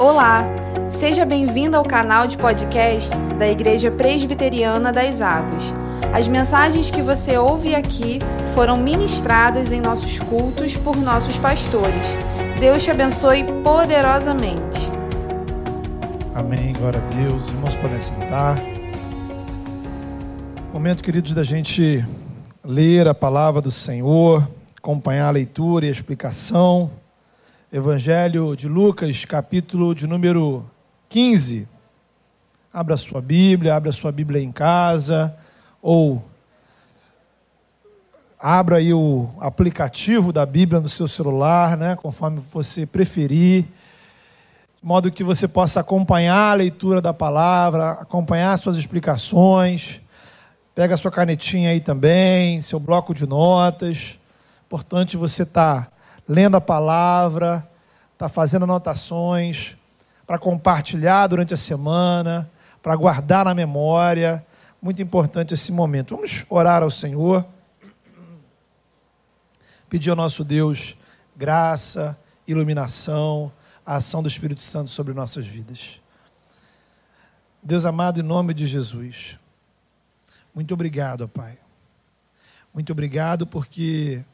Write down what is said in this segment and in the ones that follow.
Olá, seja bem-vindo ao canal de podcast da Igreja Presbiteriana das Águas. As mensagens que você ouve aqui foram ministradas em nossos cultos por nossos pastores. Deus te abençoe poderosamente. Amém, glória a Deus. Irmãos, podem sentar. Momento, queridos, da gente ler a palavra do Senhor, acompanhar a leitura e a explicação. Evangelho de Lucas, capítulo de número 15. Abra sua Bíblia, abra sua Bíblia em casa, ou abra aí o aplicativo da Bíblia no seu celular, né, conforme você preferir, de modo que você possa acompanhar a leitura da palavra, acompanhar suas explicações. Pega a sua canetinha aí também, seu bloco de notas. Importante você estar tá lendo a palavra, está fazendo anotações para compartilhar durante a semana, para guardar na memória. Muito importante esse momento. Vamos orar ao Senhor, pedir ao nosso Deus graça, iluminação, a ação do Espírito Santo sobre nossas vidas. Deus amado, em nome de Jesus, muito obrigado, Pai. Muito obrigado porque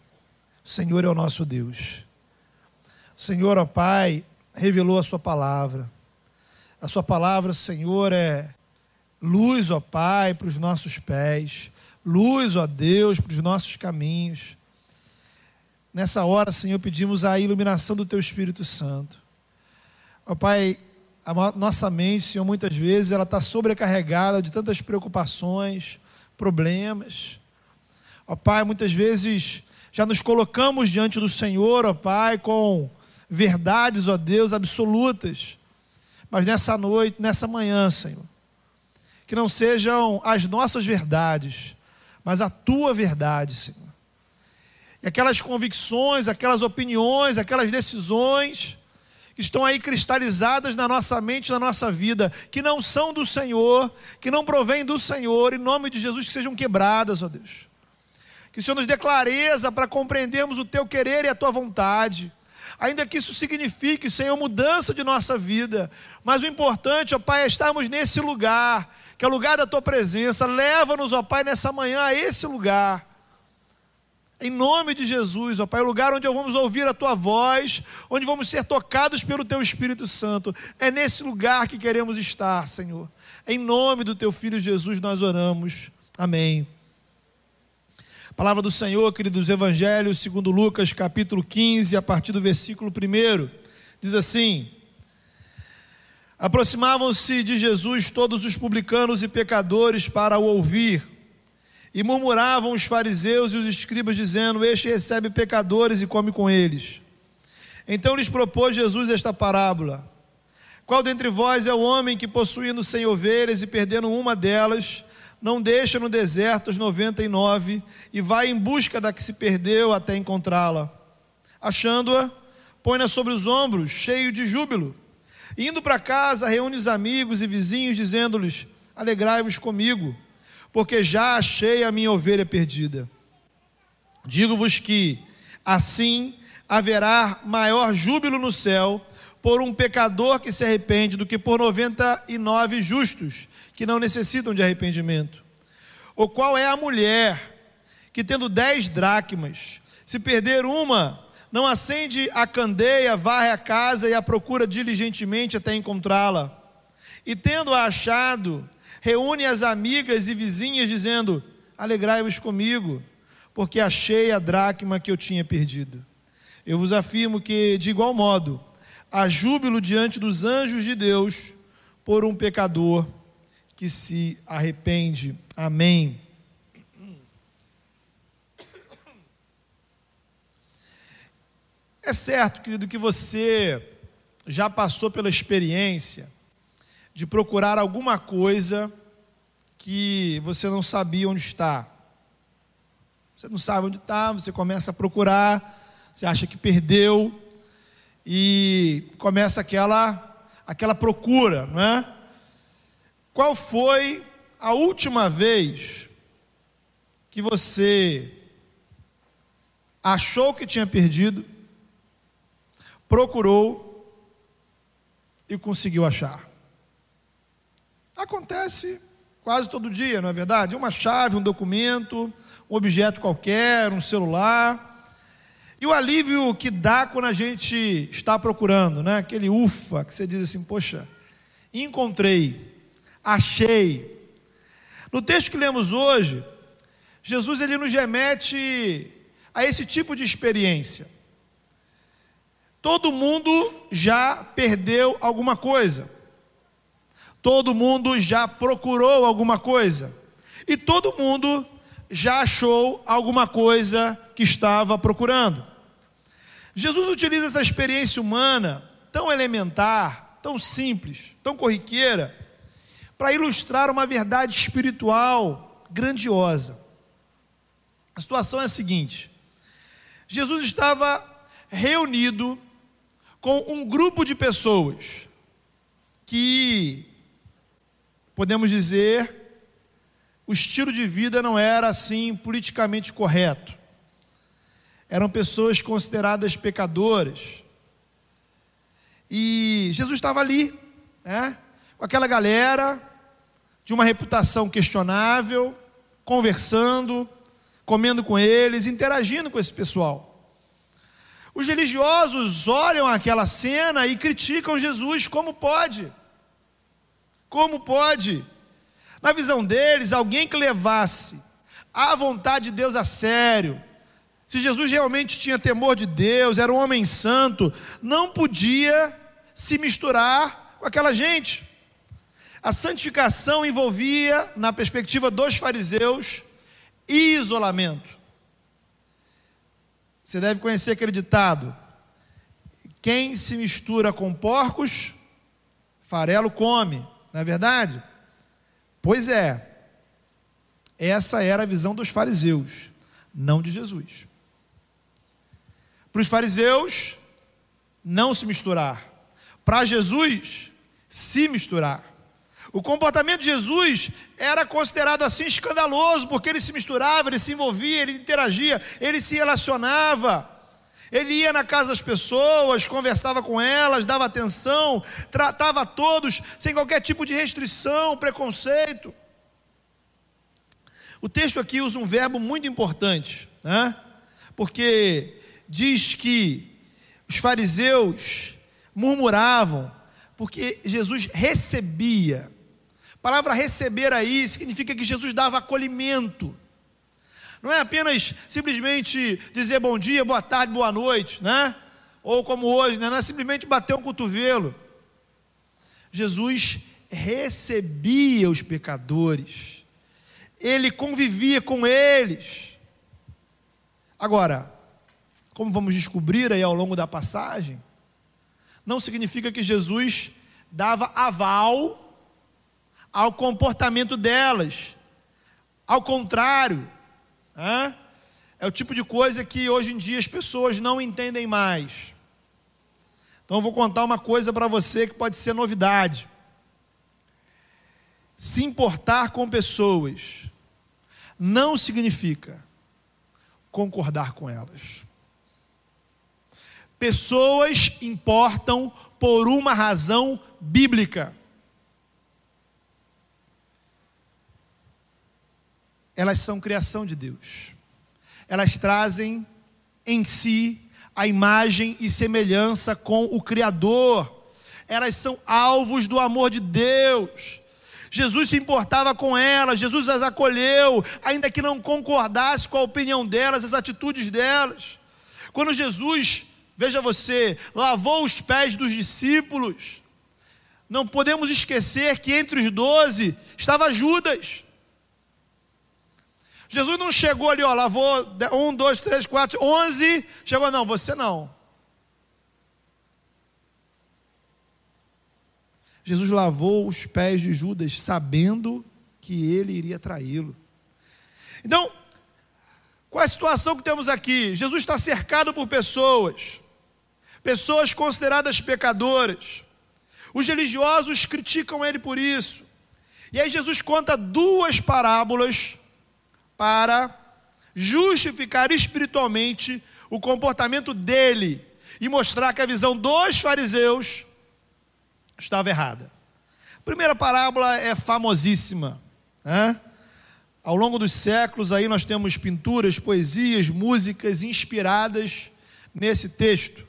o Senhor é o nosso Deus. O Senhor, ó Pai, revelou a Sua palavra. A Sua palavra, Senhor, é luz, ó Pai, para os nossos pés, luz, ó Deus, para os nossos caminhos. Nessa hora, Senhor, pedimos a iluminação do Teu Espírito Santo. Ó Pai, a nossa mente, Senhor, muitas vezes ela está sobrecarregada de tantas preocupações, problemas. Ó Pai, muitas vezes já nos colocamos diante do Senhor, ó Pai, com verdades, ó Deus, absolutas. Mas nessa noite, nessa manhã, Senhor, que não sejam as nossas verdades, mas a tua verdade, Senhor. E aquelas convicções, aquelas opiniões, aquelas decisões que estão aí cristalizadas na nossa mente, na nossa vida, que não são do Senhor, que não provêm do Senhor, em nome de Jesus, que sejam quebradas, ó Deus. Que o Senhor nos dê clareza para compreendermos o teu querer e a tua vontade. Ainda que isso signifique, Senhor, mudança de nossa vida. Mas o importante, ó Pai, é estarmos nesse lugar, que é o lugar da tua presença. Leva-nos, ó Pai, nessa manhã a esse lugar. Em nome de Jesus, ó Pai, o lugar onde vamos ouvir a tua voz, onde vamos ser tocados pelo teu Espírito Santo. É nesse lugar que queremos estar, Senhor. Em nome do teu filho Jesus nós oramos. Amém. Palavra do Senhor, queridos Evangelhos, segundo Lucas, capítulo 15, a partir do versículo 1, diz assim: Aproximavam-se de Jesus todos os publicanos e pecadores para o ouvir, e murmuravam os fariseus e os escribas, dizendo: Este recebe pecadores e come com eles. Então lhes propôs Jesus esta parábola: Qual dentre vós é o homem que, possuindo cem ovelhas e perdendo uma delas, não deixa no deserto os 99 e vai em busca da que se perdeu até encontrá-la. Achando-a, põe-na sobre os ombros, cheio de júbilo. Indo para casa, reúne os amigos e vizinhos, dizendo-lhes: Alegrai-vos comigo, porque já achei a minha ovelha perdida. Digo-vos que, assim, haverá maior júbilo no céu por um pecador que se arrepende do que por 99 justos que não necessitam de arrependimento? Ou qual é a mulher que, tendo dez dracmas, se perder uma, não acende a candeia, varre a casa e a procura diligentemente até encontrá-la? E tendo-a achado, reúne as amigas e vizinhas, dizendo: Alegrai-vos comigo, porque achei a dracma que eu tinha perdido. Eu vos afirmo que, de igual modo, há júbilo diante dos anjos de Deus por um pecador que se arrepende. Amém. É certo, querido, que você já passou pela experiência de procurar alguma coisa que você não sabia onde está. Você não sabe onde está, você começa a procurar, você acha que perdeu e começa aquela aquela procura, não é? Qual foi a última vez que você achou que tinha perdido, procurou e conseguiu achar. Acontece quase todo dia, não é verdade? Uma chave, um documento, um objeto qualquer, um celular. E o alívio que dá quando a gente está procurando, né? Aquele ufa, que você diz assim, poxa, encontrei, achei. No texto que lemos hoje, Jesus ele nos remete a esse tipo de experiência. Todo mundo já perdeu alguma coisa. Todo mundo já procurou alguma coisa. E todo mundo já achou alguma coisa que estava procurando. Jesus utiliza essa experiência humana tão elementar, tão simples, tão corriqueira, para ilustrar uma verdade espiritual grandiosa. A situação é a seguinte: Jesus estava reunido com um grupo de pessoas que, podemos dizer, o estilo de vida não era assim politicamente correto. Eram pessoas consideradas pecadoras. E Jesus estava ali, né, com aquela galera de uma reputação questionável, conversando, comendo com eles, interagindo com esse pessoal. Os religiosos olham aquela cena e criticam Jesus, como pode? Como pode? Na visão deles, alguém que levasse a vontade de Deus a sério, se Jesus realmente tinha temor de Deus, era um homem santo, não podia se misturar com aquela gente. A santificação envolvia, na perspectiva dos fariseus, isolamento. Você deve conhecer aquele ditado: quem se mistura com porcos, farelo come, não é verdade? Pois é, essa era a visão dos fariseus, não de Jesus. Para os fariseus, não se misturar. Para Jesus, se misturar. O comportamento de Jesus era considerado assim escandaloso, porque ele se misturava, ele se envolvia, ele interagia, ele se relacionava. Ele ia na casa das pessoas, conversava com elas, dava atenção, tratava todos sem qualquer tipo de restrição, preconceito. O texto aqui usa um verbo muito importante, né? porque diz que os fariseus murmuravam, porque Jesus recebia palavra receber aí significa que Jesus dava acolhimento. Não é apenas simplesmente dizer bom dia, boa tarde, boa noite, né? Ou como hoje, né? não é simplesmente bater um cotovelo. Jesus recebia os pecadores, ele convivia com eles. Agora, como vamos descobrir aí ao longo da passagem, não significa que Jesus dava aval ao comportamento delas. Ao contrário, é o tipo de coisa que hoje em dia as pessoas não entendem mais. Então eu vou contar uma coisa para você que pode ser novidade. Se importar com pessoas não significa concordar com elas. Pessoas importam por uma razão bíblica. Elas são criação de Deus. Elas trazem em si a imagem e semelhança com o Criador. Elas são alvos do amor de Deus. Jesus se importava com elas, Jesus as acolheu, ainda que não concordasse com a opinião delas, as atitudes delas. Quando Jesus, veja você, lavou os pés dos discípulos, não podemos esquecer que entre os doze estava Judas. Jesus não chegou ali, ó, lavou um, dois, três, quatro, onze. Chegou, não, você não. Jesus lavou os pés de Judas, sabendo que ele iria traí-lo. Então, qual é a situação que temos aqui? Jesus está cercado por pessoas, pessoas consideradas pecadoras. Os religiosos criticam ele por isso. E aí Jesus conta duas parábolas para justificar espiritualmente o comportamento dele e mostrar que a visão dos fariseus estava errada. A primeira parábola é famosíssima. Né? Ao longo dos séculos, aí nós temos pinturas, poesias, músicas inspiradas nesse texto.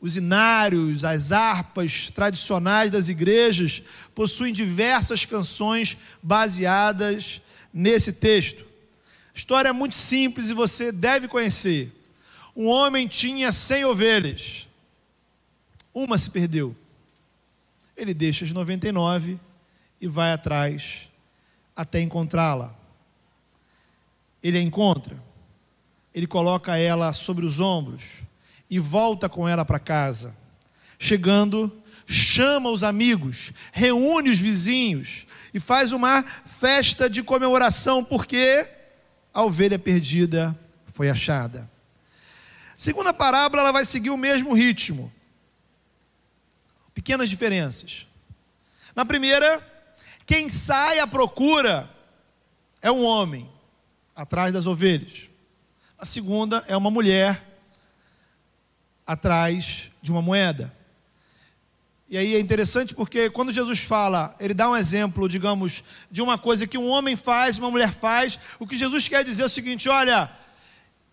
Os inários, as harpas tradicionais das igrejas possuem diversas canções baseadas nesse texto. História é muito simples e você deve conhecer. Um homem tinha cem ovelhas, uma se perdeu. Ele deixa as 99 e vai atrás até encontrá-la. Ele a encontra, ele coloca ela sobre os ombros e volta com ela para casa. Chegando, chama os amigos, reúne os vizinhos e faz uma festa de comemoração, porque a ovelha perdida foi achada. Segunda parábola, ela vai seguir o mesmo ritmo. Pequenas diferenças. Na primeira, quem sai à procura é um homem atrás das ovelhas. A segunda é uma mulher atrás de uma moeda. E aí é interessante porque quando Jesus fala, ele dá um exemplo, digamos, de uma coisa que um homem faz, uma mulher faz, o que Jesus quer dizer é o seguinte: olha,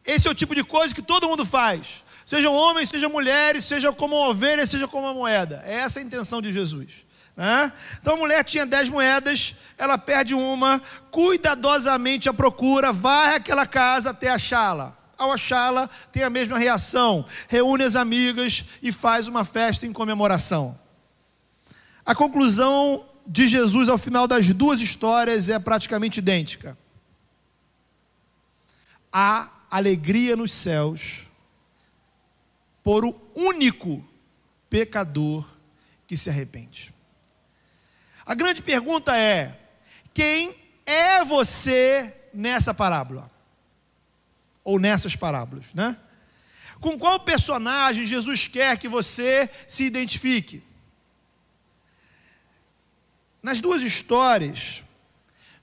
esse é o tipo de coisa que todo mundo faz. Sejam homens, sejam mulheres, seja como uma ovelha, seja como uma moeda. É essa a intenção de Jesus. Né? Então a mulher tinha dez moedas, ela perde uma, cuidadosamente a procura, vai àquela casa até achá-la. Ao achá-la, tem a mesma reação, reúne as amigas e faz uma festa em comemoração. A conclusão de Jesus ao final das duas histórias é praticamente idêntica. Há alegria nos céus por o único pecador que se arrepende. A grande pergunta é: quem é você nessa parábola? Ou nessas parábolas, né? Com qual personagem Jesus quer que você se identifique? Nas duas histórias,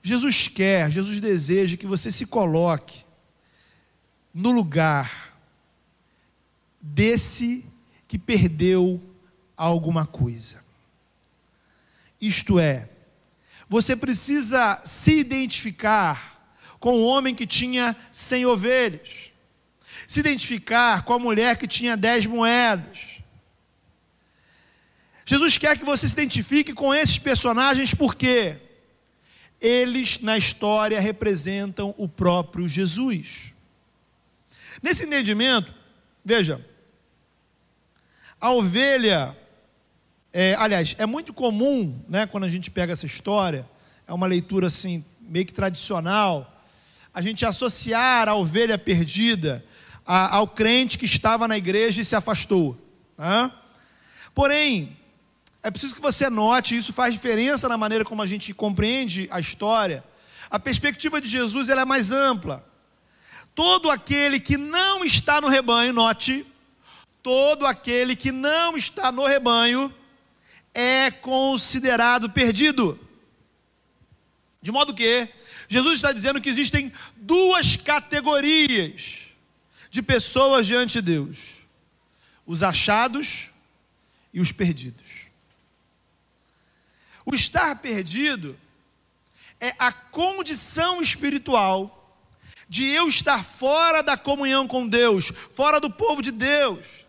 Jesus quer, Jesus deseja que você se coloque no lugar desse que perdeu alguma coisa. Isto é, você precisa se identificar com o homem que tinha cem ovelhas, se identificar com a mulher que tinha dez moedas, Jesus quer que você se identifique com esses personagens porque eles na história representam o próprio Jesus. Nesse entendimento, veja, a ovelha, é, aliás, é muito comum, né, quando a gente pega essa história, é uma leitura assim, meio que tradicional, a gente associar a ovelha perdida a, ao crente que estava na igreja e se afastou. Né? Porém, é preciso que você note, isso faz diferença na maneira como a gente compreende a história. A perspectiva de Jesus ela é mais ampla. Todo aquele que não está no rebanho, note, todo aquele que não está no rebanho é considerado perdido. De modo que Jesus está dizendo que existem duas categorias de pessoas diante de Deus: os achados e os perdidos. O estar perdido é a condição espiritual de eu estar fora da comunhão com Deus, fora do povo de Deus.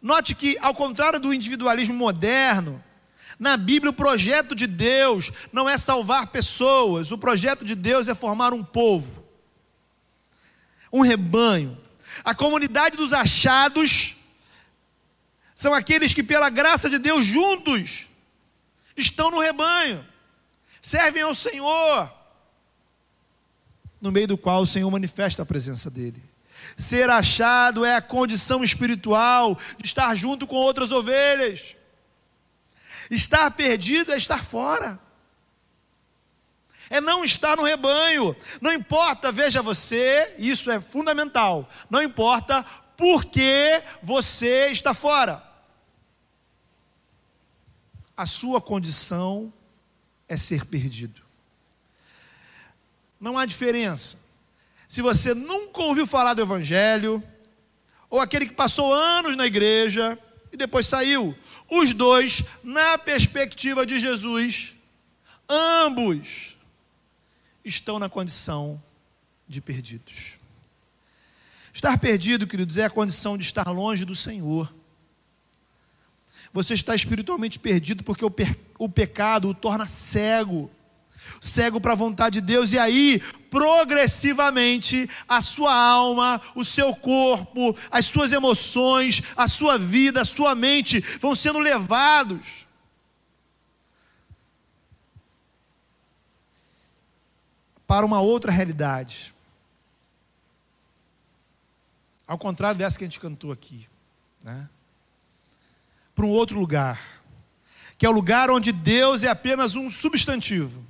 Note que, ao contrário do individualismo moderno, na Bíblia, o projeto de Deus não é salvar pessoas, o projeto de Deus é formar um povo, um rebanho. A comunidade dos achados são aqueles que, pela graça de Deus, juntos, estão no rebanho, servem ao Senhor, no meio do qual o Senhor manifesta a presença dEle. Ser achado é a condição espiritual de estar junto com outras ovelhas. Estar perdido é estar fora. É não estar no rebanho. Não importa, veja você, isso é fundamental. Não importa por que você está fora a sua condição é ser perdido. Não há diferença. Se você nunca ouviu falar do Evangelho, ou aquele que passou anos na igreja e depois saiu, Os dois, na perspectiva de Jesus, ambos estão na condição de perdidos. Estar perdido, queridos, é a condição de estar longe do Senhor. Você está espiritualmente perdido porque o, o pecado o torna cego cego para a vontade de Deus, e aí, progressivamente, a sua alma, o seu corpo, as suas emoções, a sua vida, a sua mente vão sendo levados. Para uma outra realidade. Ao contrário dessa que a gente cantou aqui. Né? Para um outro lugar. Que é o lugar onde Deus é apenas um substantivo.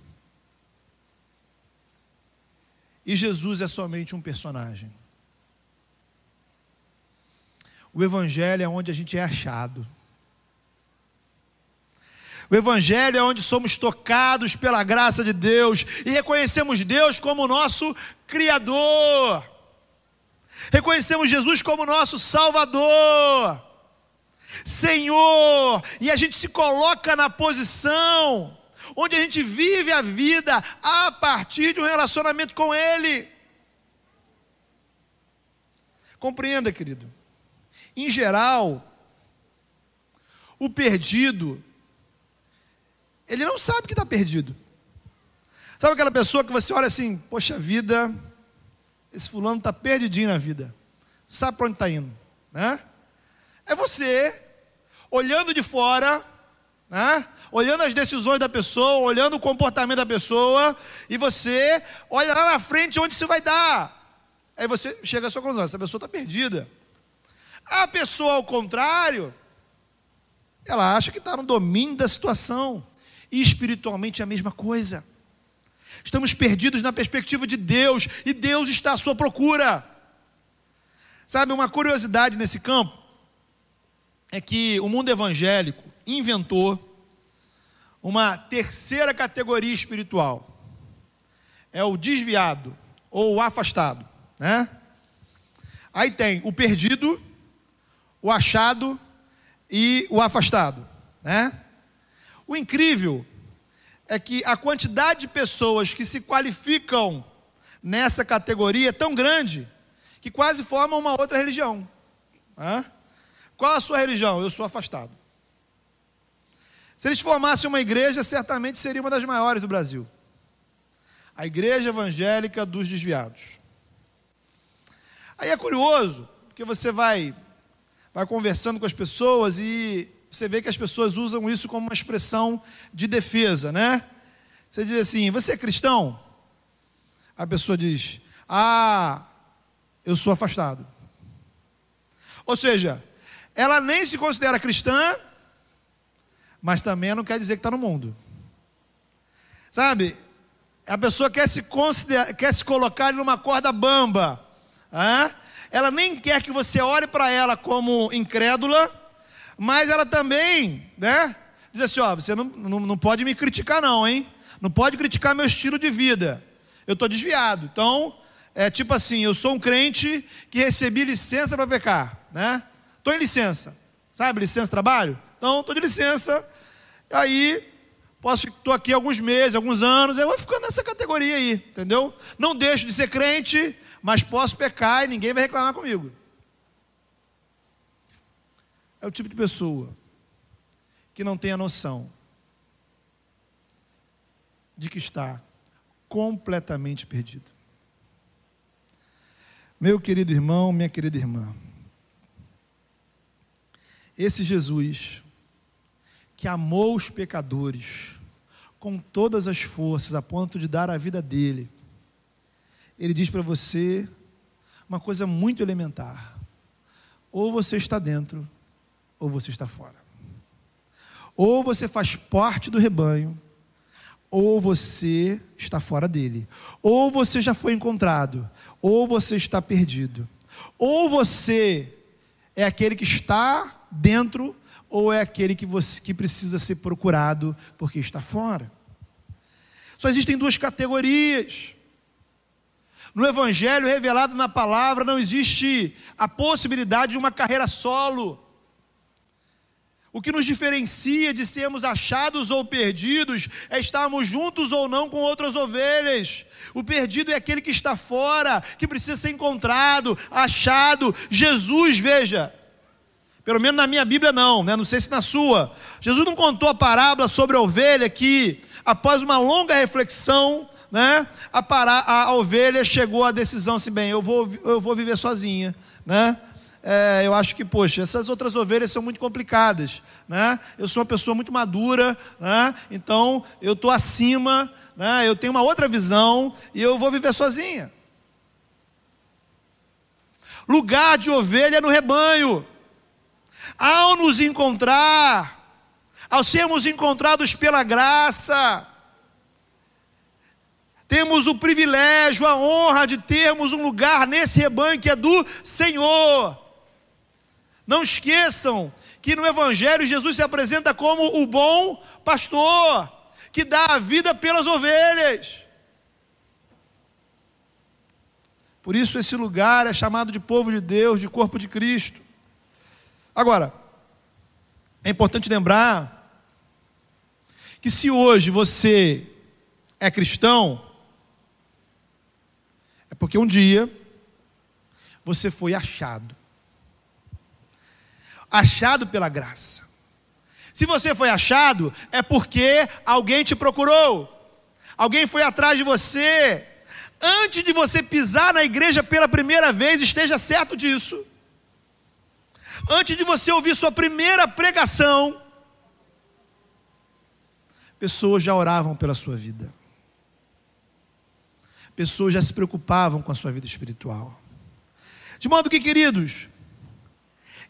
E Jesus é somente um personagem. O Evangelho é onde a gente é achado. O Evangelho é onde somos tocados pela graça de Deus e reconhecemos Deus como nosso Criador. Reconhecemos Jesus como nosso Salvador, Senhor, e a gente se coloca na posição onde a gente vive a vida a partir de um relacionamento com Ele. Compreenda, querido. Em geral, o perdido, ele não sabe que está perdido. Sabe aquela pessoa que você olha assim, poxa vida, esse fulano está perdidinho na vida. Sabe para onde está indo, né? É você olhando de fora, né? olhando as decisões da pessoa, olhando o comportamento da pessoa, e você olha lá na frente onde você vai dar. Aí você chega à sua conclusão: essa pessoa está perdida. A pessoa, ao contrário, ela acha que está no domínio da situação. E espiritualmente é a mesma coisa. Estamos perdidos na perspectiva de Deus, e Deus está à sua procura. Sabe, uma curiosidade nesse campo é que o mundo evangélico inventou uma terceira categoria espiritual. É o desviado ou o afastado, né? Aí tem o perdido, o achado e o afastado, né? O incrível é que a quantidade de pessoas que se qualificam nessa categoria é tão grande que quase formam uma outra religião. Né? Qual a sua religião? Eu sou afastado. Se eles formassem uma igreja, certamente seria uma das maiores do Brasil. A Igreja Evangélica dos Desviados. Aí é curioso, porque você vai, vai conversando com as pessoas e você vê que as pessoas usam isso como uma expressão de defesa, né? Você diz assim: Você é cristão? A pessoa diz: Ah, eu sou afastado. Ou seja, ela nem se considera cristã, mas também não quer dizer que está no mundo. Sabe? A pessoa quer se, quer se colocar numa corda bamba. Hein? Ela nem quer que você olhe para ela como incrédula, mas ela também, né? Diz assim: ó, você não, não, não pode me criticar, não, hein? Não pode criticar meu estilo de vida. Eu estou desviado. Então, é tipo assim: eu sou um crente que recebi licença para pecar, né? Estou em licença, sabe? Licença trabalho? Então, estou de licença Aí, posso estou aqui alguns meses, alguns anos, eu vou ficando nessa categoria aí, entendeu? Não deixo de ser crente, mas posso pecar e ninguém vai reclamar comigo. É o tipo de pessoa que não tem a noção de que está completamente perdido. Meu querido irmão, minha querida irmã, esse Jesus que amou os pecadores com todas as forças, a ponto de dar a vida dele, ele diz para você uma coisa muito elementar: ou você está dentro, ou você está fora. Ou você faz parte do rebanho, ou você está fora dele. Ou você já foi encontrado, ou você está perdido. Ou você é aquele que está dentro, ou é aquele que, você, que precisa ser procurado porque está fora? Só existem duas categorias. No Evangelho revelado na palavra não existe a possibilidade de uma carreira solo. O que nos diferencia de sermos achados ou perdidos é estarmos juntos ou não com outras ovelhas. O perdido é aquele que está fora, que precisa ser encontrado, achado. Jesus, veja, pelo menos na minha Bíblia não, né? não sei se na sua. Jesus não contou a parábola sobre a ovelha que, após uma longa reflexão, né, a, para, a, ovelha chegou à decisão assim, bem, eu vou, eu vou viver sozinha, né? é, eu acho que, poxa, essas outras ovelhas são muito complicadas, né? Eu sou uma pessoa muito madura, né? Então eu estou acima, né? Eu tenho uma outra visão e eu vou viver sozinha. Lugar de ovelha no rebanho. Ao nos encontrar, ao sermos encontrados pela graça, temos o privilégio, a honra de termos um lugar nesse rebanho que é do Senhor. Não esqueçam que no Evangelho Jesus se apresenta como o bom pastor, que dá a vida pelas ovelhas. Por isso, esse lugar é chamado de povo de Deus, de corpo de Cristo. Agora, é importante lembrar que se hoje você é cristão, é porque um dia você foi achado achado pela graça. Se você foi achado, é porque alguém te procurou, alguém foi atrás de você. Antes de você pisar na igreja pela primeira vez, esteja certo disso. Antes de você ouvir sua primeira pregação, pessoas já oravam pela sua vida. Pessoas já se preocupavam com a sua vida espiritual. De modo que, queridos,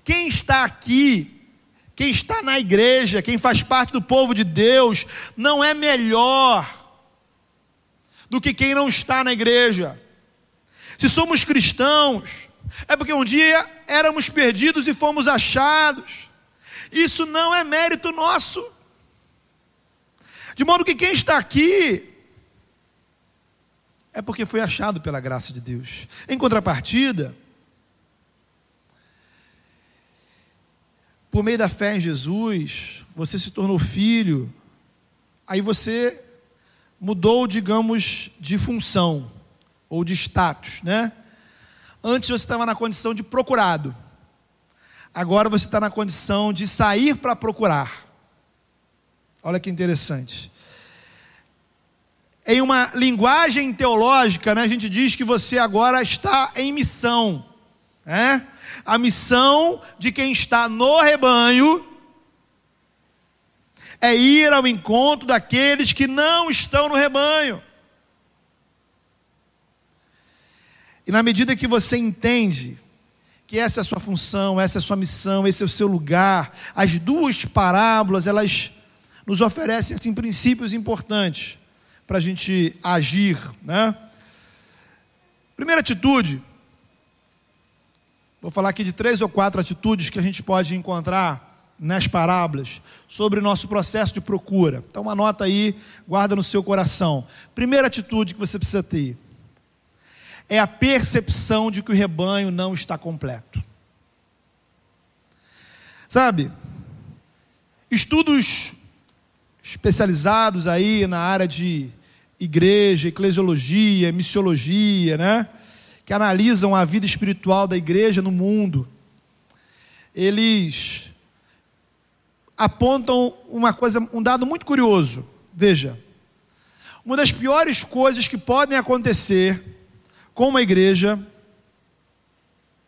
quem está aqui, quem está na igreja, quem faz parte do povo de Deus, não é melhor do que quem não está na igreja. Se somos cristãos, é porque um dia éramos perdidos e fomos achados. Isso não é mérito nosso. De modo que quem está aqui é porque foi achado pela graça de Deus. Em contrapartida, por meio da fé em Jesus, você se tornou filho, aí você mudou, digamos, de função ou de status, né? Antes você estava na condição de procurado, agora você está na condição de sair para procurar. Olha que interessante. Em uma linguagem teológica, né, a gente diz que você agora está em missão. Né? A missão de quem está no rebanho é ir ao encontro daqueles que não estão no rebanho. E na medida que você entende que essa é a sua função, essa é a sua missão, esse é o seu lugar, as duas parábolas, elas nos oferecem assim, princípios importantes para a gente agir. Né? Primeira atitude, Vou falar aqui de três ou quatro atitudes que a gente pode encontrar nas parábolas sobre o nosso processo de procura. Então, uma nota aí, guarda no seu coração. Primeira atitude que você precisa ter é a percepção de que o rebanho não está completo. Sabe, estudos especializados aí na área de igreja, eclesiologia, missiologia, né? que analisam a vida espiritual da igreja no mundo, eles apontam uma coisa, um dado muito curioso. Veja, uma das piores coisas que podem acontecer com uma igreja,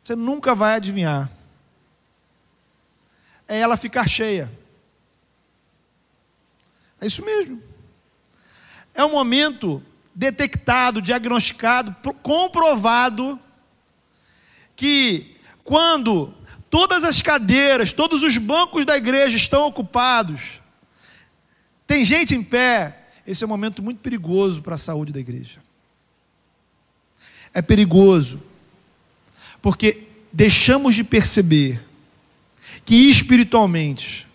você nunca vai adivinhar, é ela ficar cheia. É isso mesmo. É um momento detectado, diagnosticado, comprovado que quando todas as cadeiras, todos os bancos da igreja estão ocupados, tem gente em pé, esse é um momento muito perigoso para a saúde da igreja. É perigoso, porque deixamos de perceber que espiritualmente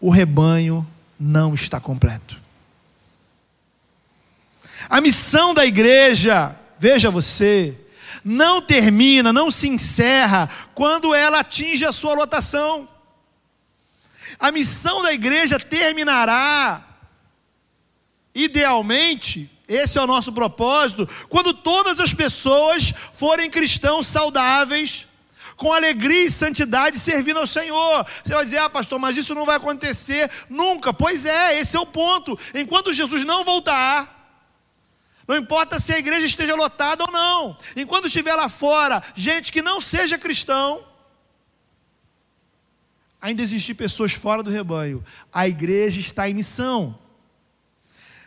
o rebanho não está completo. A missão da igreja, veja você, não termina, não se encerra quando ela atinge a sua lotação. A missão da igreja terminará, idealmente, esse é o nosso propósito, quando todas as pessoas forem cristãos saudáveis, com alegria e santidade servindo ao Senhor. Você vai dizer, ah, pastor, mas isso não vai acontecer nunca. Pois é, esse é o ponto. Enquanto Jesus não voltar, não importa se a igreja esteja lotada ou não, enquanto estiver lá fora, gente que não seja cristão, ainda existem pessoas fora do rebanho. A igreja está em missão.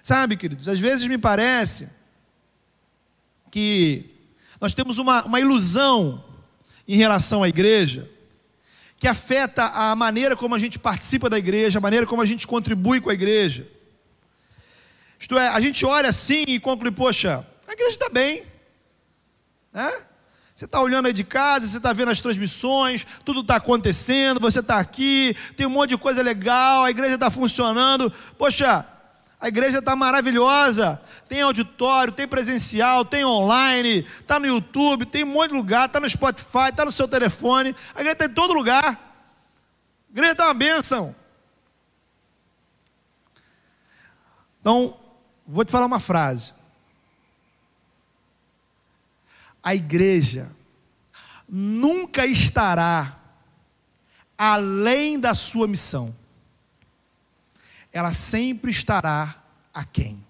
Sabe, queridos, às vezes me parece que nós temos uma, uma ilusão em relação à igreja, que afeta a maneira como a gente participa da igreja, a maneira como a gente contribui com a igreja. Isto é, a gente olha assim e conclui, poxa, a igreja está bem. Né? Você está olhando aí de casa, você está vendo as transmissões, tudo está acontecendo, você está aqui, tem um monte de coisa legal, a igreja está funcionando. Poxa, a igreja está maravilhosa. Tem auditório, tem presencial, tem online, está no YouTube, tem um monte de lugar, está no Spotify, está no seu telefone. A igreja está em todo lugar. A igreja está uma bênção. Então, Vou te falar uma frase. A igreja nunca estará além da sua missão. Ela sempre estará a quem?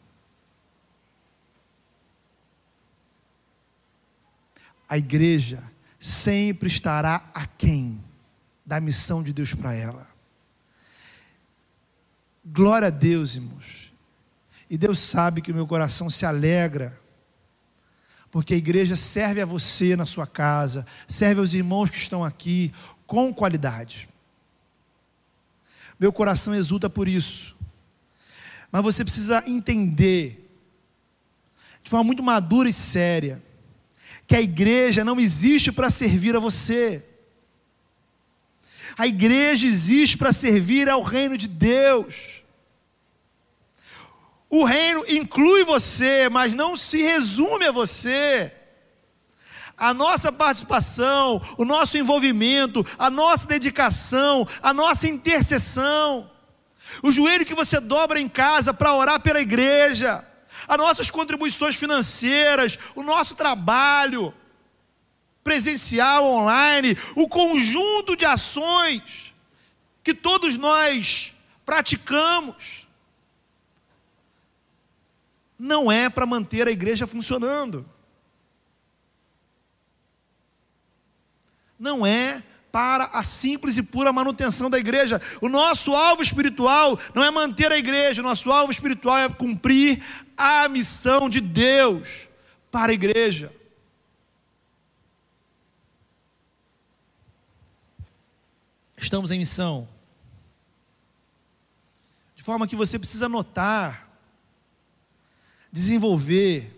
A igreja sempre estará a quem da missão de Deus para ela. Glória a Deus, irmãos. E Deus sabe que o meu coração se alegra, porque a igreja serve a você na sua casa, serve aos irmãos que estão aqui com qualidade. Meu coração exulta por isso. Mas você precisa entender, de forma muito madura e séria, que a igreja não existe para servir a você. A igreja existe para servir ao reino de Deus. O reino inclui você, mas não se resume a você. A nossa participação, o nosso envolvimento, a nossa dedicação, a nossa intercessão, o joelho que você dobra em casa para orar pela igreja, as nossas contribuições financeiras, o nosso trabalho presencial, online, o conjunto de ações que todos nós praticamos não é para manter a igreja funcionando. Não é para a simples e pura manutenção da igreja. O nosso alvo espiritual não é manter a igreja, o nosso alvo espiritual é cumprir a missão de Deus para a igreja. Estamos em missão. De forma que você precisa notar desenvolver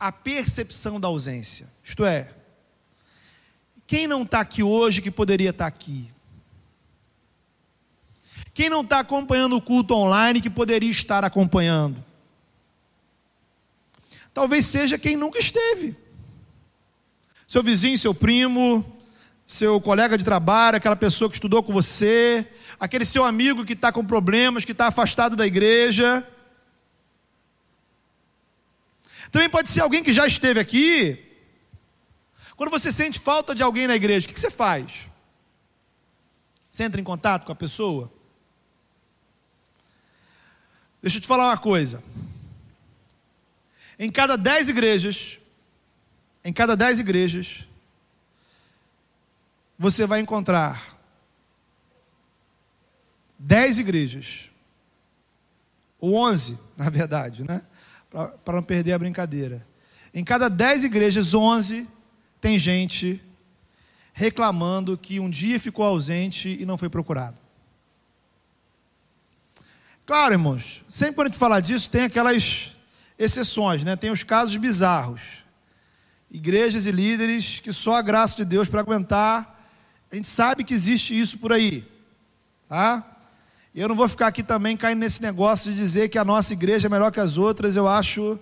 a percepção da ausência. Isto é, quem não está aqui hoje que poderia estar tá aqui? Quem não está acompanhando o culto online que poderia estar acompanhando? Talvez seja quem nunca esteve. Seu vizinho, seu primo, seu colega de trabalho, aquela pessoa que estudou com você, aquele seu amigo que está com problemas, que está afastado da igreja. Também pode ser alguém que já esteve aqui. Quando você sente falta de alguém na igreja, o que você faz? Você entra em contato com a pessoa? Deixa eu te falar uma coisa. Em cada dez igrejas, em cada dez igrejas, você vai encontrar dez igrejas, ou onze, na verdade, né? para não perder a brincadeira. Em cada dez igrejas, onze tem gente reclamando que um dia ficou ausente e não foi procurado. Claro, irmãos, sempre quando a gente fala disso, tem aquelas exceções, né? tem os casos bizarros. Igrejas e líderes que só a graça de Deus para aguentar. A gente sabe que existe isso por aí. Tá? Eu não vou ficar aqui também caindo nesse negócio de dizer que a nossa igreja é melhor que as outras. Eu acho,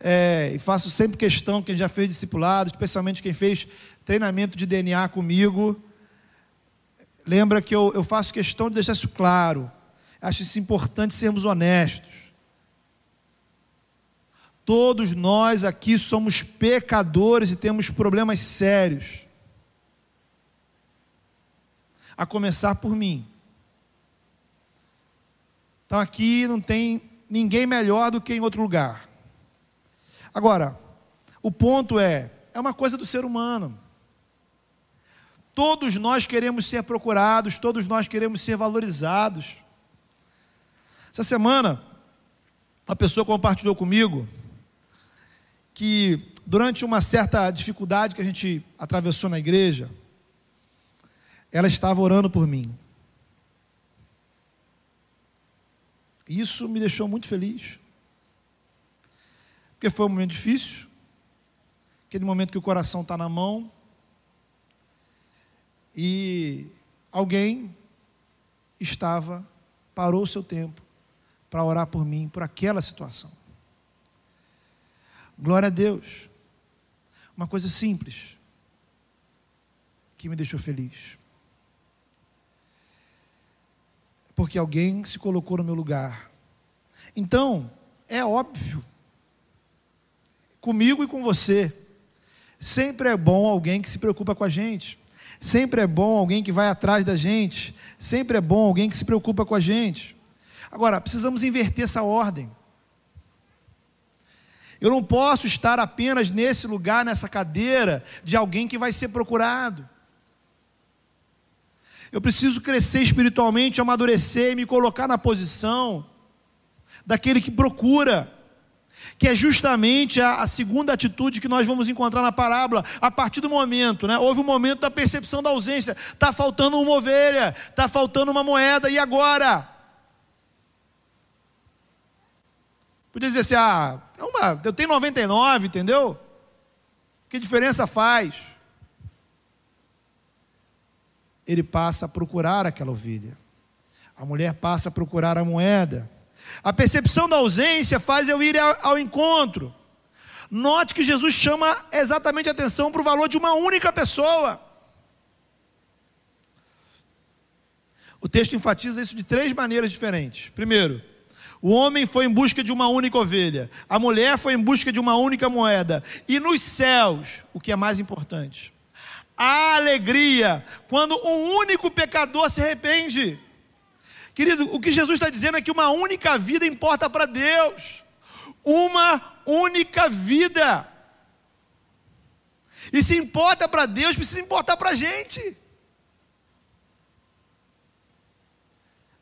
é, e faço sempre questão, quem já fez discipulado, especialmente quem fez treinamento de DNA comigo, Lembra que eu, eu faço questão de deixar isso claro. Acho isso importante sermos honestos. Todos nós aqui somos pecadores e temos problemas sérios. A começar por mim. Então aqui não tem ninguém melhor do que em outro lugar. Agora, o ponto é, é uma coisa do ser humano. Todos nós queremos ser procurados, todos nós queremos ser valorizados. Essa semana, uma pessoa compartilhou comigo que durante uma certa dificuldade que a gente atravessou na igreja, ela estava orando por mim. Isso me deixou muito feliz. Porque foi um momento difícil, aquele momento que o coração está na mão, e alguém estava, parou o seu tempo para orar por mim, por aquela situação. Glória a Deus. Uma coisa simples que me deixou feliz. Porque alguém se colocou no meu lugar. Então, é óbvio, comigo e com você, sempre é bom alguém que se preocupa com a gente. Sempre é bom alguém que vai atrás da gente. Sempre é bom alguém que se preocupa com a gente. Agora, precisamos inverter essa ordem. Eu não posso estar apenas nesse lugar, nessa cadeira, de alguém que vai ser procurado. Eu preciso crescer espiritualmente, amadurecer e me colocar na posição daquele que procura que é justamente a, a, segunda atitude que nós vamos encontrar na parábola, a partir do momento, né? Houve um momento da percepção da ausência, está faltando uma ovelha, está faltando uma moeda, e agora? Podia dizer assim, ah, é uma, eu tenho 99, entendeu? Que diferença faz? Ele passa a procurar aquela ovelha. A mulher passa a procurar a moeda. A percepção da ausência faz eu ir ao, encontro. Note que Jesus chama exatamente a atenção para o valor de uma única pessoa. O texto enfatiza isso de três maneiras diferentes. Primeiro, o homem foi em busca de uma única ovelha, a mulher foi em busca de uma única moeda, e nos céus, o que é mais importante, a alegria quando um único pecador se arrepende. Querido, o que Jesus está dizendo é que uma única vida importa para Deus. Uma única vida. E se importa para Deus, precisa importar para a gente.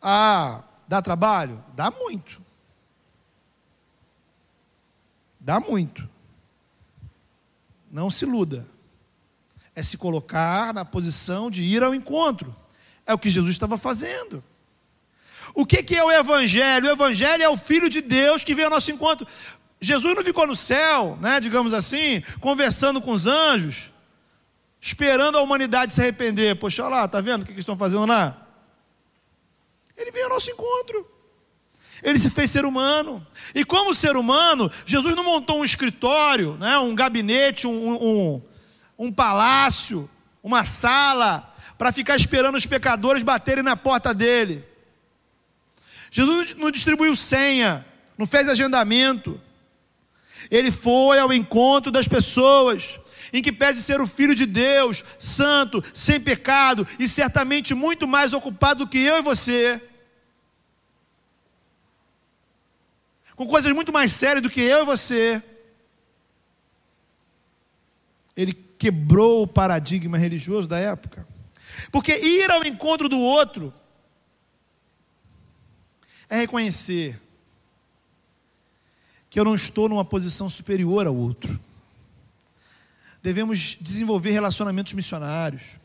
Ah, dá trabalho? Dá muito. Dá muito. Não se iluda. É se colocar na posição de ir ao encontro. É o que Jesus estava fazendo. O que, que é o Evangelho? O Evangelho é o Filho de Deus que veio ao nosso encontro. Jesus não ficou no céu, né, digamos assim, conversando com os anjos, esperando a humanidade se arrepender. Poxa, olha lá, tá vendo o que, que estão fazendo lá? Ele veio ao nosso encontro. Ele se fez ser humano. E como ser humano, Jesus não montou um escritório, né, um gabinete, um, um, um palácio, uma sala, para ficar esperando os pecadores baterem na porta dele. Jesus não distribuiu senha, não fez agendamento. Ele foi ao encontro das pessoas, em que pese ser o Filho de Deus, santo, sem pecado e certamente muito mais ocupado do que eu e você. Com coisas muito mais sérias do que eu e você. Ele quebrou o paradigma religioso da época. Porque ir ao encontro do outro é reconhecer que eu não estou numa posição superior ao outro. Devemos desenvolver relacionamentos missionários.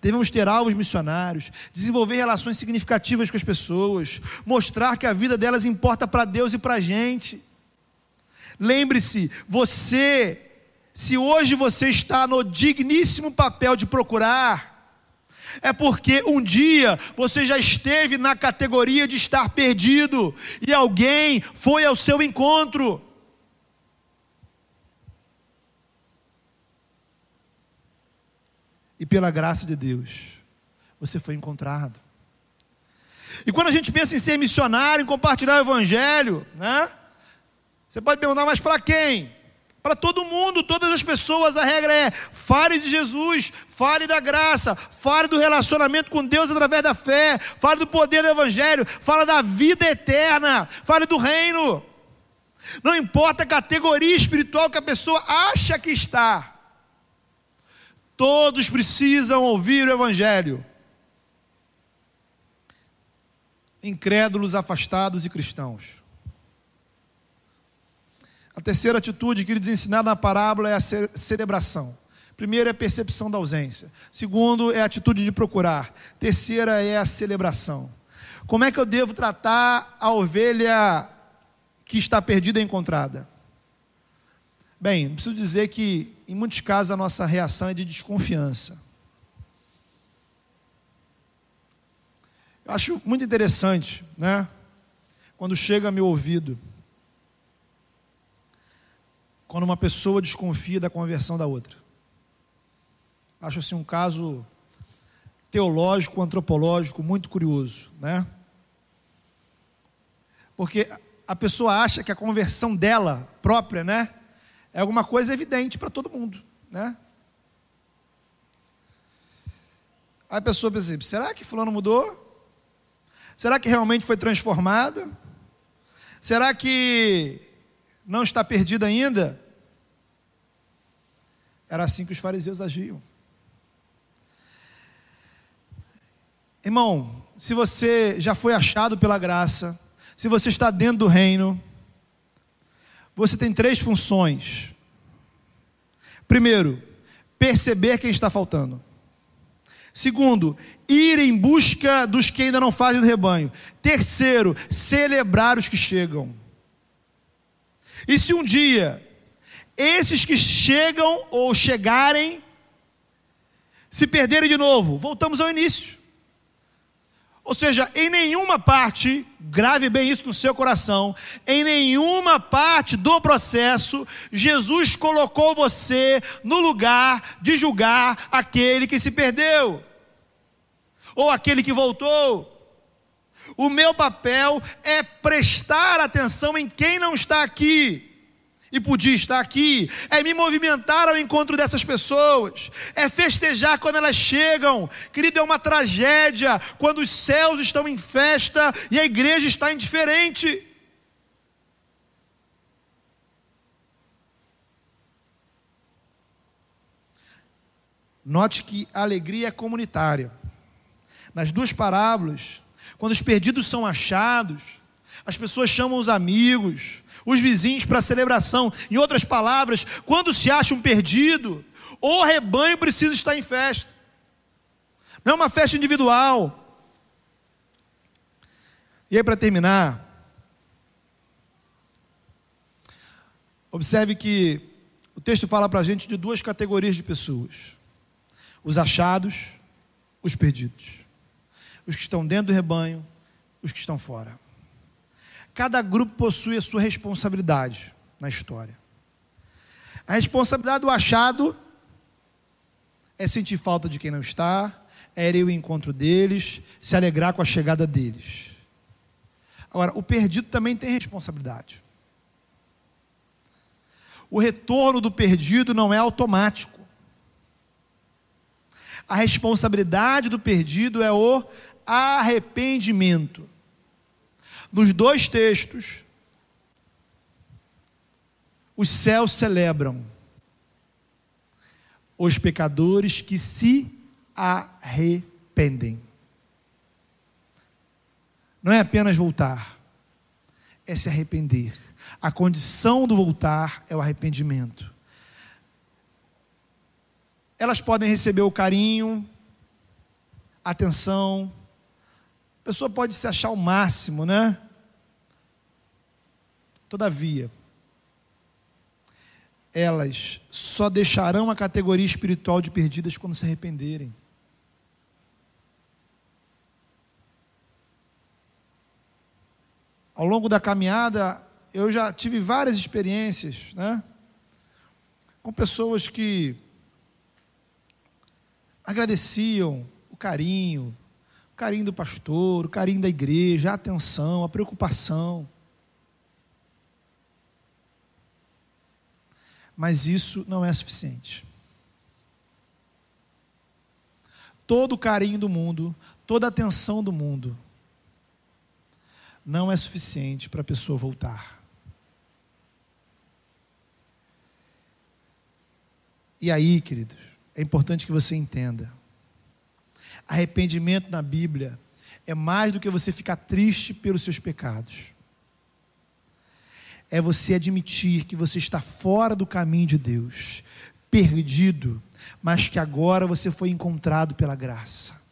Devemos ter alvos missionários, desenvolver relações significativas com as pessoas, mostrar que a vida delas importa para Deus e para a gente. Lembre-se, você, se hoje você está no digníssimo papel de procurar, é porque um dia você já esteve na categoria de estar perdido e alguém foi ao seu encontro. E pela graça de Deus, você foi encontrado. E quando a gente pensa em ser missionário, em compartilhar o evangelho, né? Você pode perguntar, mas para quem? Para todo mundo, todas as pessoas, a regra é: fale de Jesus, fale da graça, fale do relacionamento com Deus através da fé, fale do poder do Evangelho, fale da vida eterna, fale do reino. Não importa a categoria espiritual que a pessoa acha que está, todos precisam ouvir o Evangelho. Incrédulos, afastados e cristãos. A terceira atitude, queridos, ensinada na parábola é a celebração. Primeiro é a percepção da ausência. Segundo é a atitude de procurar. Terceira é a celebração. Como é que eu devo tratar a ovelha que está perdida e encontrada? Bem, preciso dizer que em muitos casos a nossa reação é de desconfiança. Eu acho muito interessante, né? Quando chega a meu ouvido quando uma pessoa desconfia da conversão da outra. Acho assim um caso teológico, antropológico muito curioso, né? Porque a pessoa acha que a conversão dela própria, né, é alguma coisa evidente para todo mundo, né? Aí a pessoa pensa, será que fulano mudou? Será que realmente foi transformado? Será que não está perdido ainda? Era assim que os fariseus agiam. Irmão, se você já foi achado pela graça, se você está dentro do reino, você tem três funções. Primeiro, perceber quem está faltando. Segundo, ir em busca dos que ainda não fazem do rebanho. Terceiro, celebrar os que chegam. E se um dia esses que chegam ou chegarem, se perderem de novo, voltamos ao início. Ou seja, em nenhuma parte, grave bem isso no seu coração, em nenhuma parte do processo, Jesus colocou você no lugar de julgar aquele que se perdeu, ou aquele que voltou. O meu papel é prestar atenção em quem não está aqui e podia estar aqui, é me movimentar ao encontro dessas pessoas, é festejar quando elas chegam. Querido, é uma tragédia quando os céus estão em festa e a igreja está indiferente. Note que a alegria é comunitária. Nas duas parábolas, quando os perdidos são achados, as pessoas chamam os amigos, os vizinhos para a celebração. Em outras palavras, quando se acha um perdido, o rebanho precisa estar em festa. Não é uma festa individual. E aí, para terminar, observe que o texto fala para a gente de duas categorias de pessoas: os achados, os perdidos. Os que estão dentro do rebanho, os que estão fora. Cada grupo possui a sua responsabilidade na história. A responsabilidade do achado é sentir falta de quem não está, é ir ao encontro deles, se alegrar com a chegada deles. Agora, o perdido também tem responsabilidade. O retorno do perdido não é automático. A responsabilidade do perdido é o arrependimento nos dois textos, os céus celebram os pecadores que se arrependem. Não é apenas voltar, é se arrepender. A condição do voltar é o arrependimento. Elas podem receber o carinho, atenção, a pessoa pode se achar o máximo, né? Todavia, elas só deixarão a categoria espiritual de perdidas quando se arrependerem. Ao longo da caminhada, eu já tive várias experiências, né? Com pessoas que agradeciam o carinho, o carinho do pastor, o carinho da igreja, a atenção, a preocupação. Mas isso não é suficiente. Todo o carinho do mundo, toda a atenção do mundo, não é suficiente para a pessoa voltar. E aí, queridos, é importante que você entenda: arrependimento na Bíblia é mais do que você ficar triste pelos seus pecados. É você admitir que você está fora do caminho de Deus, perdido, mas que agora você foi encontrado pela graça.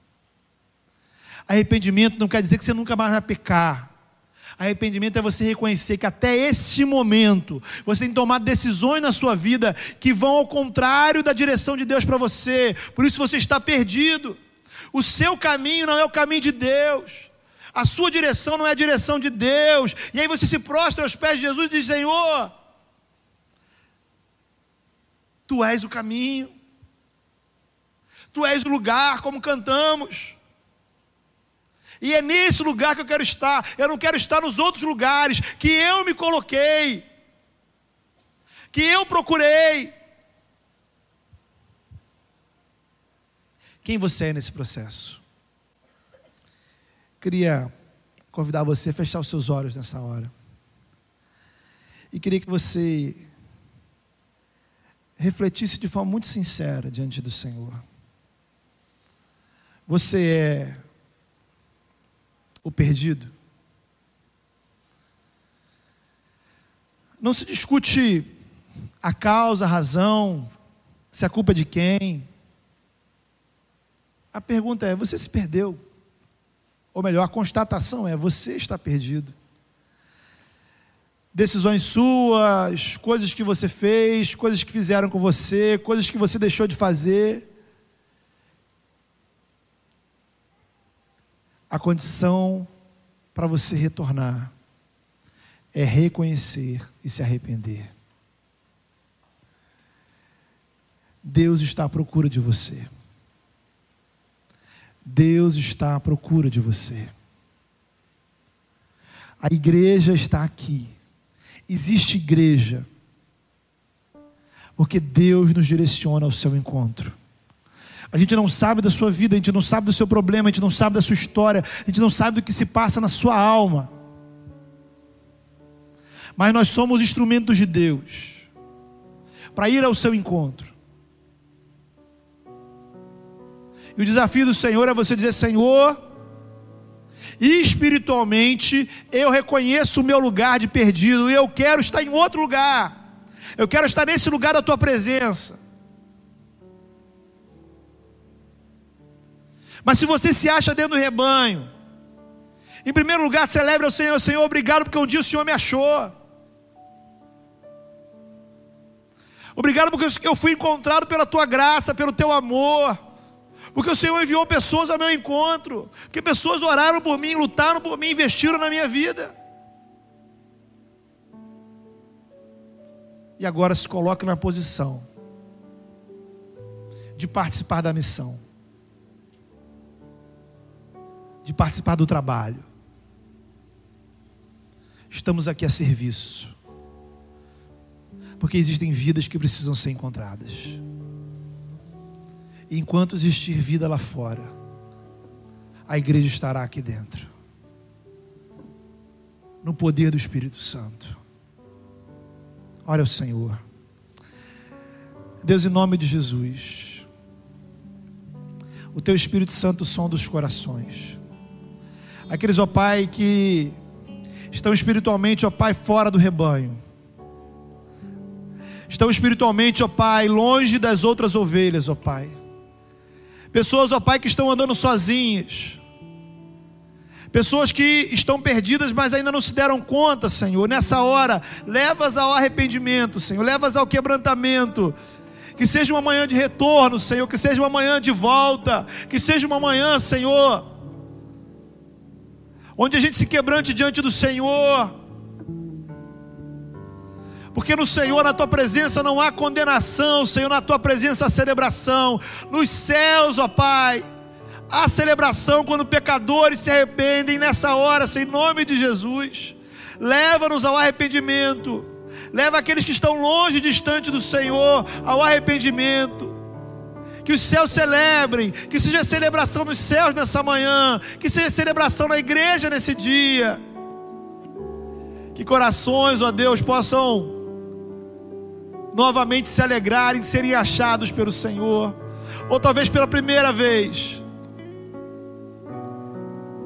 Arrependimento não quer dizer que você nunca mais vai pecar. Arrependimento é você reconhecer que até este momento você tem tomado decisões na sua vida que vão ao contrário da direção de Deus para você. Por isso você está perdido. O seu caminho não é o caminho de Deus. A sua direção não é a direção de Deus. E aí você se prostra aos pés de Jesus e diz: Senhor, Tu és o caminho, Tu és o lugar, como cantamos. E é nesse lugar que eu quero estar. Eu não quero estar nos outros lugares que eu me coloquei, que eu procurei. Quem você é nesse processo? Queria convidar você a fechar os seus olhos nessa hora. E queria que você refletisse de forma muito sincera diante do Senhor. Você é o perdido. Não se discute a causa, a razão, se a culpa é de quem. A pergunta é: você se perdeu? Ou melhor, a constatação é: você está perdido. Decisões suas, coisas que você fez, coisas que fizeram com você, coisas que você deixou de fazer. A condição para você retornar é reconhecer e se arrepender. Deus está à procura de você. Deus está à procura de você. A igreja está aqui. Existe igreja. Porque Deus nos direciona ao seu encontro. A gente não sabe da sua vida, a gente não sabe do seu problema, a gente não sabe da sua história, a gente não sabe do que se passa na sua alma. Mas nós somos instrumentos de Deus para ir ao seu encontro. E o desafio do Senhor é você dizer: Senhor, espiritualmente eu reconheço o meu lugar de perdido e eu quero estar em outro lugar. Eu quero estar nesse lugar da tua presença. Mas se você se acha dentro do rebanho, em primeiro lugar, celebre ao Senhor, Senhor, obrigado porque um dia o Senhor me achou. Obrigado porque eu fui encontrado pela tua graça, pelo teu amor. Porque o Senhor enviou pessoas ao meu encontro. Porque pessoas oraram por mim, lutaram por mim, investiram na minha vida. E agora se coloque na posição de participar da missão de participar do trabalho. Estamos aqui a serviço. Porque existem vidas que precisam ser encontradas. Enquanto existir vida lá fora, a igreja estará aqui dentro. No poder do Espírito Santo. Olha o Senhor. Deus, em nome de Jesus. O teu Espírito Santo som dos corações aqueles, ó Pai, que estão espiritualmente, ó Pai, fora do rebanho. Estão espiritualmente, ó Pai, longe das outras ovelhas, ó Pai. Pessoas, ó Pai, que estão andando sozinhas. Pessoas que estão perdidas, mas ainda não se deram conta, Senhor. Nessa hora, levas ao arrependimento, Senhor. Levas ao quebrantamento. Que seja uma manhã de retorno, Senhor. Que seja uma manhã de volta. Que seja uma manhã, Senhor onde a gente se quebrante diante do Senhor. Porque no Senhor, na tua presença, não há condenação, Senhor, na tua presença há celebração. Nos céus, ó Pai, Há celebração quando pecadores se arrependem nessa hora, em nome de Jesus. Leva-nos ao arrependimento. Leva aqueles que estão longe, distante do Senhor, ao arrependimento. Que os céus celebrem, que seja celebração nos céus nessa manhã, que seja celebração na igreja nesse dia. Que corações, ó Deus, possam novamente se alegrarem, serem achados pelo Senhor, ou talvez pela primeira vez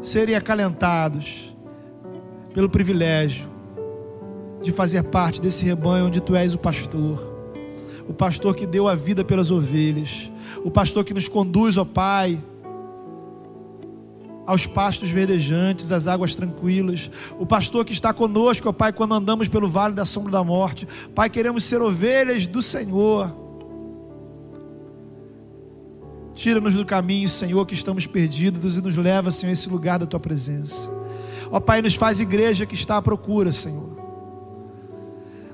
serem acalentados pelo privilégio de fazer parte desse rebanho onde tu és o pastor, o pastor que deu a vida pelas ovelhas, o pastor que nos conduz, ó Pai, aos pastos verdejantes, às águas tranquilas, o pastor que está conosco, ó Pai, quando andamos pelo vale da sombra da morte. Pai, queremos ser ovelhas do Senhor. Tira-nos do caminho, Senhor, que estamos perdidos e nos leva, Senhor, a esse lugar da tua presença. Ó Pai, nos faz igreja que está à procura, Senhor.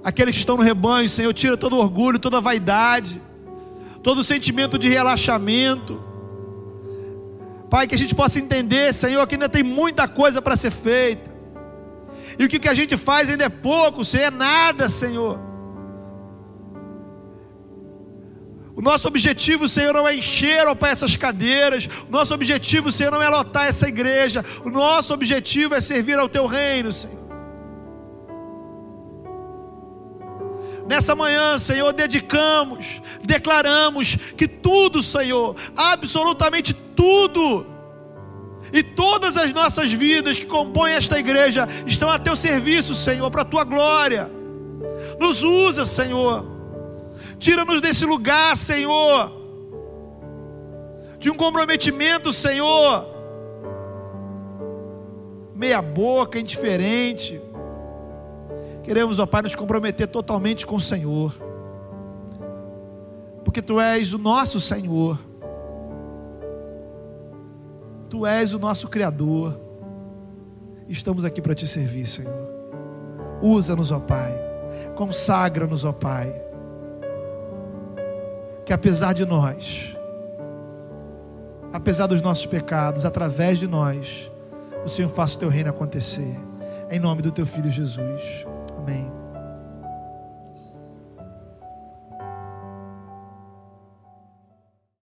Aqueles que estão no rebanho, Senhor, tira todo orgulho, toda vaidade, todo sentimento de relaxamento. Pai, que a gente possa entender, Senhor, que ainda tem muita coisa para ser feita. E o que a gente faz ainda é pouco, Senhor, é nada, Senhor. O nosso objetivo, Senhor, não é encher, ó Pai, essas cadeiras. O nosso objetivo, Senhor, não é lotar essa igreja. O nosso objetivo é servir ao Teu reino, Senhor. Nessa manhã, Senhor, dedicamos, declaramos que tudo, Senhor, absolutamente tudo, e todas as nossas vidas que compõem esta igreja estão a Teu serviço, Senhor, para a Tua glória. Nos usa, Senhor Tira-nos desse lugar, Senhor, de um comprometimento, Senhor, meia boca, indiferente. Queremos, ó Pai, nos comprometer totalmente com o Senhor, porque Tu és o nosso Senhor, Tu és o nosso Criador, estamos aqui para Te servir, Senhor. Usa-nos, ó Pai, consagra-nos, ó Pai que apesar de nós, apesar dos nossos pecados, através de nós, o Senhor faça o teu reino acontecer. Em nome do teu filho Jesus. Amém.